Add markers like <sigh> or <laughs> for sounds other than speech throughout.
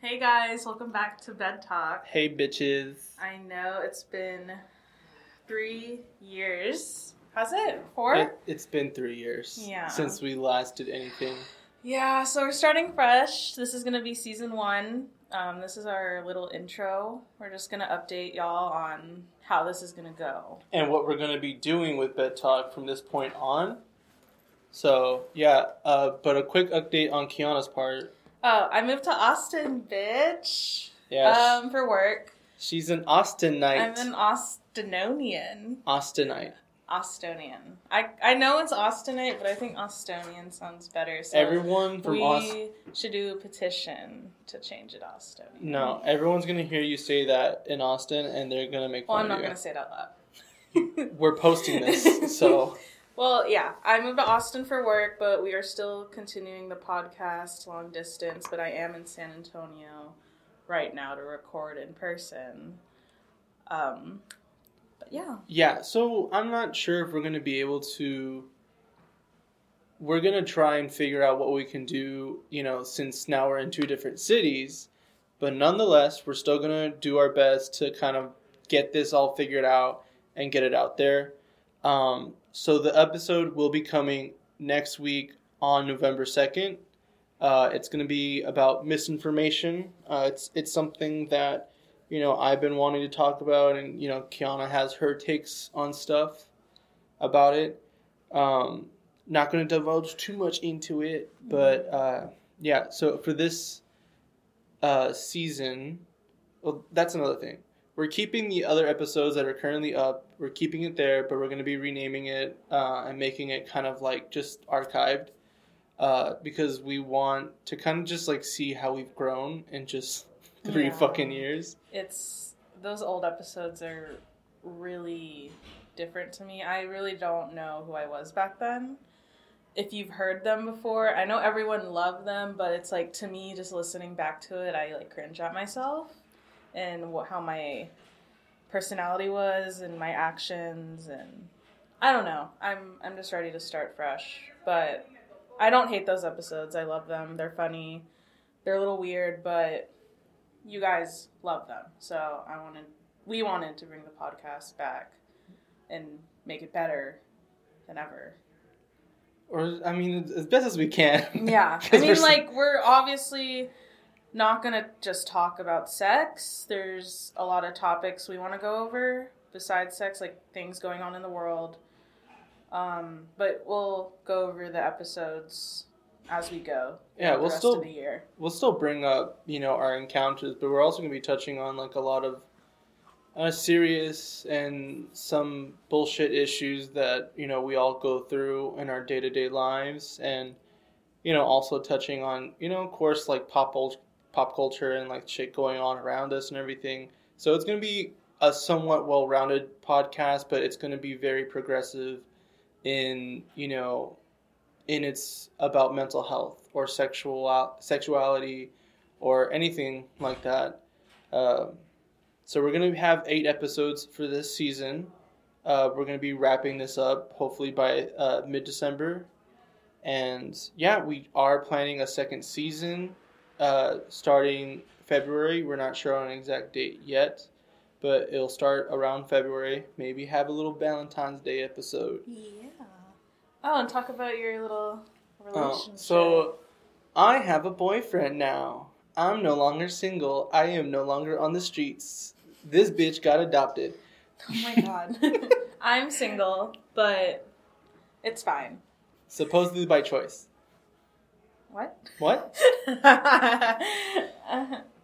Hey guys, welcome back to Bed Talk. Hey, bitches. I know it's been three years. Has it? Four? It, it's been three years Yeah. since we last did anything. Yeah, so we're starting fresh. This is going to be season one. Um, this is our little intro. We're just going to update y'all on how this is going to go. And what we're going to be doing with Bed Talk from this point on. So, yeah, uh, but a quick update on Kiana's part. Oh, I moved to Austin, bitch. Yeah, Um, for work. she's an Austinite. I'm an Austinonian. Austinite. Austonian. I I know it's Austinite, but I think Austonian sounds better. So Everyone from we Austin. should do a petition to change it to Austonian. No, everyone's going to hear you say that in Austin and they're going to make fun Well, I'm not going to say it out loud. We're posting this, <laughs> so. Well, yeah, I moved to Austin for work, but we are still continuing the podcast long distance. But I am in San Antonio right now to record in person. Um, but yeah, Yeah, so I'm not sure if we're going to be able to. We're going to try and figure out what we can do, you know, since now we're in two different cities. But nonetheless, we're still going to do our best to kind of get this all figured out and get it out there. Um, so the episode will be coming next week on November 2nd. Uh, it's going to be about misinformation. Uh, it's it's something that you know I've been wanting to talk about, and you know Kiana has her takes on stuff about it. Um, not going to divulge too much into it, but uh, yeah. So for this uh, season, well, that's another thing. We're keeping the other episodes that are currently up. We're keeping it there, but we're going to be renaming it uh, and making it kind of like just archived uh, because we want to kind of just like see how we've grown in just three Yeah. fucking years. it's those old episodes are really different to me. I really don't know who I was back then. If you've heard them before, I know everyone loved them, but it's like to me, just listening back to it, I like cringe at myself and what, how my personality was and my actions and I don't know. I'm I'm just ready to start fresh, but I don't hate those episodes. I love them. They're funny. They're a little weird, but you guys love them. So I wanted, we wanted to bring the podcast back and make it better than ever. Or I mean, as best as we can. Yeah. <laughs> I mean, we're like, we're obviously not going to just talk about sex. There's a lot of topics we want to go over besides sex, like things going on in the world. Um, but we'll go over the episodes as we go. Yeah, we'll still- the year. we'll still bring up you know our encounters, but we're also going to be touching on like a lot of uh, serious and some bullshit issues that you know we all go through in our day to day lives, and you know also touching on you know of course like pop ul- pop culture and like shit going on around us and everything. So it's going to be a somewhat well rounded podcast, but it's going to be very progressive in you know in its about mental health or sexual sexuality or anything like that. Um, so we're gonna have eight episodes for this season. Uh, we're gonna be wrapping this up hopefully by uh, mid December, and yeah, we are planning a second season uh, starting February. We're not sure on an exact date yet, but it'll start around February. Maybe have a little Valentine's Day episode. Yeah. Oh, and talk about your little relationship. Oh, so I have a boyfriend now. I'm no longer single. I am no longer on the streets. This bitch got adopted. Oh my god. <laughs> I'm single, but it's fine. Supposedly by choice. What? What? <laughs>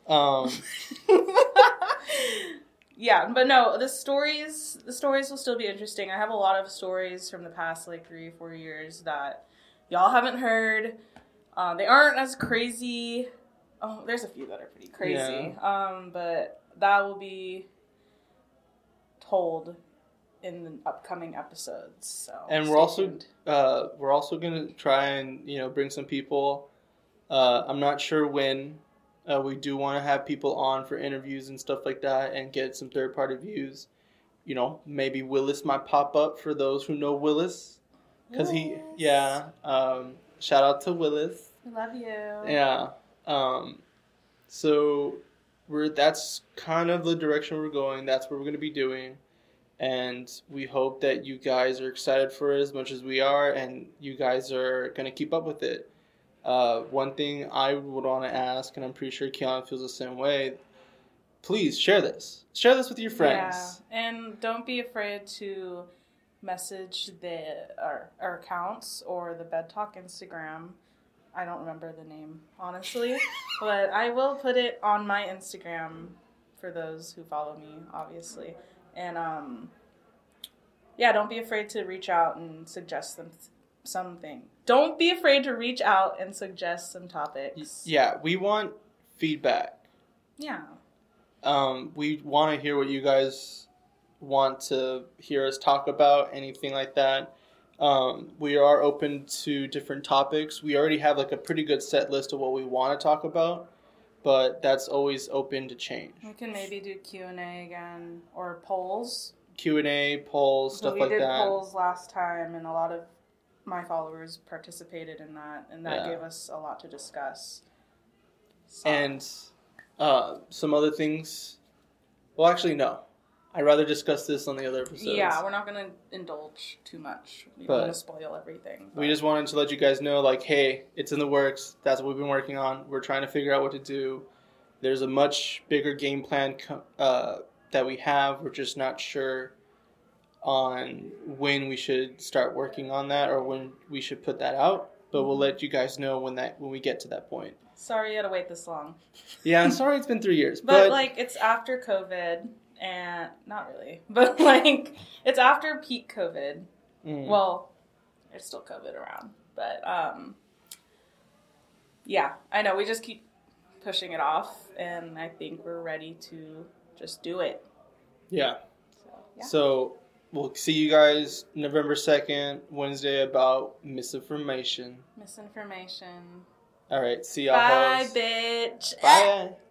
Um, <laughs> yeah, but no, the stories the stories will still be interesting. I have a lot of stories from the past like three, four years that y'all haven't heard. Uh, they aren't as crazy. Oh, there's a few that are pretty crazy. Um, but that will be told in the upcoming episodes. So And we're also- tuned. uh, we're also gonna try and you know bring some people. Uh, I'm not sure when. Uh, we do want to have people on for interviews and stuff like that, and get some third party views. You know, maybe Willis might pop up for those who know Willis, because he, yeah. Um, shout out to Willis. Love you. Yeah. Um, So we're that's kind of the direction we're going. That's what we're going to be doing. And we hope that you guys are excited for it as much as we are, and you guys are going to keep up with it. Uh, one thing I would want to ask, and I'm pretty sure Keon feels the same way. Please share this. Share this with your friends. Yeah, and don't be afraid to message the our, our accounts or the Bed Talk Instagram. I don't remember the name honestly, <laughs> but I will put it on my Instagram for those who follow me, obviously. And um, yeah, don't be afraid to reach out and suggest them something. Don't be afraid to reach out and suggest some topics. Yeah, we want feedback. Yeah. Um, we want to hear what you guys want to hear us talk about, anything like that. Um, we are open to different topics. We already have like a pretty good set list of what we want to talk about, but that's always open to change. We can maybe do Q and A again or polls. Q and A, polls, stuff we like did that. polls last time, and a lot of my followers participated in that, and that Yeah. gave us a lot to discuss. So- And uh, some other things. Well, actually, no. I'd rather discuss this on the other episodes. yeah, we're not gonna indulge too much. We don't want to spoil everything. We just wanted to let you guys know, like, hey, it's in the works. That's what we've been working on. We're trying to figure out what to do. There's a much bigger game plan uh, that we have. We're just not sure on when we should start working on that or when we should put that out. But we'll let you guys know when that when we get to that point. Sorry you had to wait this long. Yeah, I'm sorry <laughs> it's been three years, But, but, like it's after COVID and not really. <laughs> But like it's after peak COVID. Mm. Well, there's still COVID around. But um yeah, I know we just keep pushing it off and I think we're ready to just do it. yeah. So yeah. So we'll see you guys November second, Wednesday about misinformation. Misinformation. All right, see y'all. Bye, hoes. bitch. Bye. <laughs>